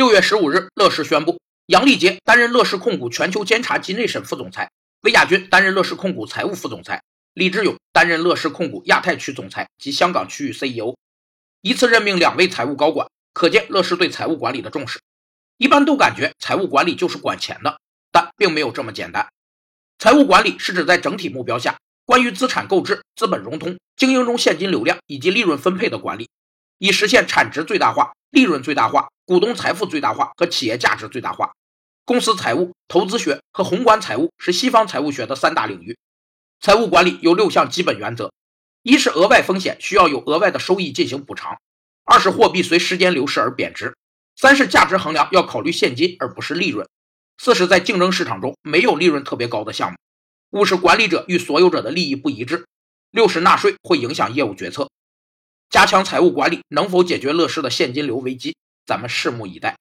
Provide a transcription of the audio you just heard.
六月十五日，乐视宣布，杨立杰担任乐视控股全球监察及内审副总裁，魏亚军担任乐视控股财务副总裁，李志勇担任乐视控股亚太区总裁及香港区域 CEO，一次任命两位财务高管，可见乐视对财务管理的重视。一般都感觉财务管理就是管钱的，但并没有这么简单。财务管理是指在整体目标下，关于资产购置、资本融通、经营中现金流量以及利润分配的管理，以实现产值最大化、利润最大化。股东财富最大化和企业价值最大化，公司财务、投资学和宏观财务是西方财务学的三大领域。财务管理有六项基本原则：一是额外风险需要有额外的收益进行补偿；二是货币随时间流逝而贬值；三是价值衡量要考虑现金而不是利润；四是，在竞争市场中没有利润特别高的项目；五是管理者与所有者的利益不一致；六是纳税会影响业务决策。加强财务管理能否解决乐视的现金流危机？咱们拭目以待。